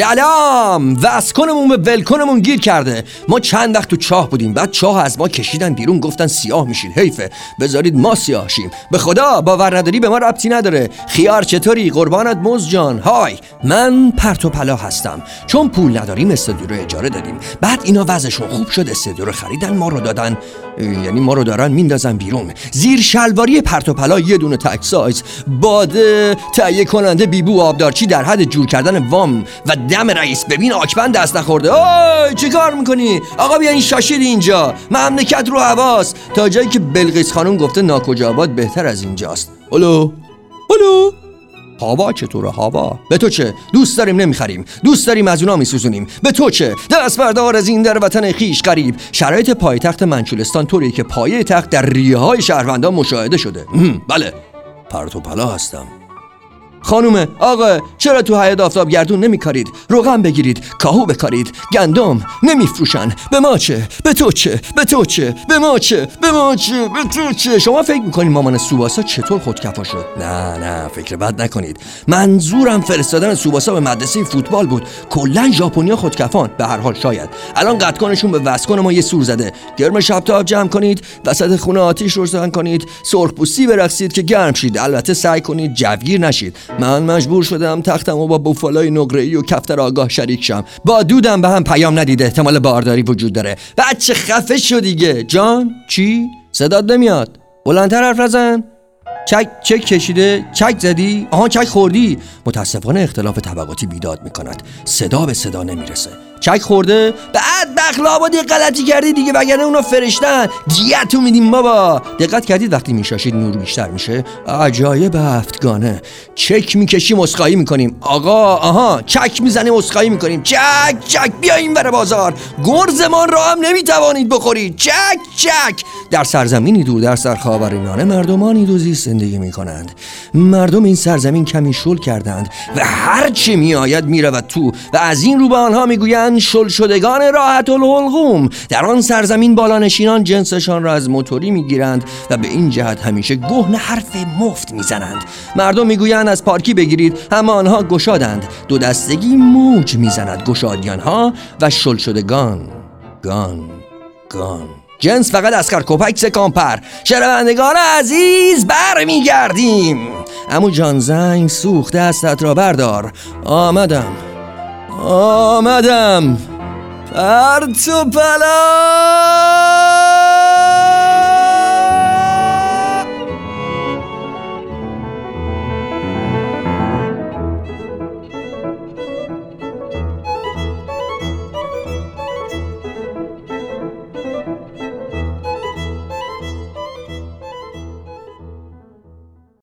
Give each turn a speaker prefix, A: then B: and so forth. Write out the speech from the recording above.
A: سلام. وسکنمون به ولکنمون گیر کرده. ما چند وقت تو چاه بودیم. بعد چاه از ما کشیدن بیرون گفتن سیاه میشید حیفه. بذارید ما سیاه شیم. به خدا باور نداری به ما ربطی نداره. خیار چطوری؟ قربانت موز جان. های من پرت پلا هستم. چون پول نداریم استودیو رو اجاره دادیم. بعد اینا وضعشون خوب شد استودیو رو خریدن ما رو دادن یعنی ما رو دارن میندازن بیرون. زیر شلواری پرت و پلا یه دونه تک سایز. باده تهیه کننده بیبو آبدارچی در حد جور کردن وام و دم رئیس. ببین آکبند دست نخورده. اوه چه کار می‌کنی؟ آقا بیا این شاشید اینجا. مملکت رو حواس. تا جایی که بلقیس خانم گفته ناکجا آباد بهتر از اینجاست. الو الو هوا چطوره هوا؟ به تو چه؟ دوست داریم نمی‌خریم. دوست داریم از اونا میسوزونیم. به تو چه؟ دست بردار از این در وطن خیش قریب شرایط پایتخت منچولستان طوری که پایه تخت در ریه های شهروندان مشاهده شده. بله. پرتو پلا هستم. خانومه آقا چرا تو حیات آفتاب گردون نمی کارید روغن بگیرید کاهو بکارید. گندم نمیفروشن. به ما چه؟ به تو چه؟ به تو چه؟ به ما چه؟ به ما چه؟ به تو چه؟ شما فکر می‌کنید مامان سوباسا چطور خودکفا شد؟ نه نه فکر بد نکنید. منظورم فرستادن سوباسا به مدرسه فوتبال بود. کلا ژاپنیا خودکفان. به هر حال شاید. الان قدکنشون به وسکن ما یه سور زده. گرم شب تا جمع کنید. وسط خونه آتیش روشن کنید. سرخپوستی برقصید که گرم شید. البته سعی کنید جوگیر نشید. من مجبور شدم تختم و با بوفالای نقره و کفتر آگاه شریک شم. با دودم به هم پیام ندیده احتمال بارداری وجود داره. بچه خفه شو دیگه. جان چی؟ صدات نمیاد. بلندتر حرف نزن. چک چک کشیده. چک زدی؟ آها چک خوردی. متاسفانه اختلاف طبقاتی بیداد می‌کند. صدا به صدا نمی‌رسه. چک خورده. بعد بخلابا یه غلطی کردی دیگه وگرنه اونا فرشتن. دیتو میدیم بابا. دقت کردید وقتی میشاشید نور بیشتر میشه. عجایب هفتگانه. چک می‌کشیم اسخایی می‌کنیم. آقا آها چک می‌زنیم اسخایی می‌کنیم. چک چک بیا این بره بازار. گرزمان را هم نمی‌توانید بخورید. چک چک. در سرزمینی دور در سر خاورمیانه مردمانی دوزی زندگی می‌کنند. مردم این سرزمین کمی شل کردند و هر چی میآید می‌رود تو و از این رو به آنها می‌گویند شل شدگان راحت الحلقوم در آن سرزمین بالانشینان جنسشان را از موتوری می‌گیرند و به این جهت همیشه گهن حرف مفت می‌زنند. مردم می‌گویند از پارکی بگیرید. اما آنها گشادند. دو دستگی موج می‌زند. گشادیان ها و شل شدگان گان. گان. جنس فقط از کپک سکان پر. شنوندگان عزیز برمیگردیم. امو جان زنگ سوخت دستت را بردار. آمدم. آمدم. پرتو پلا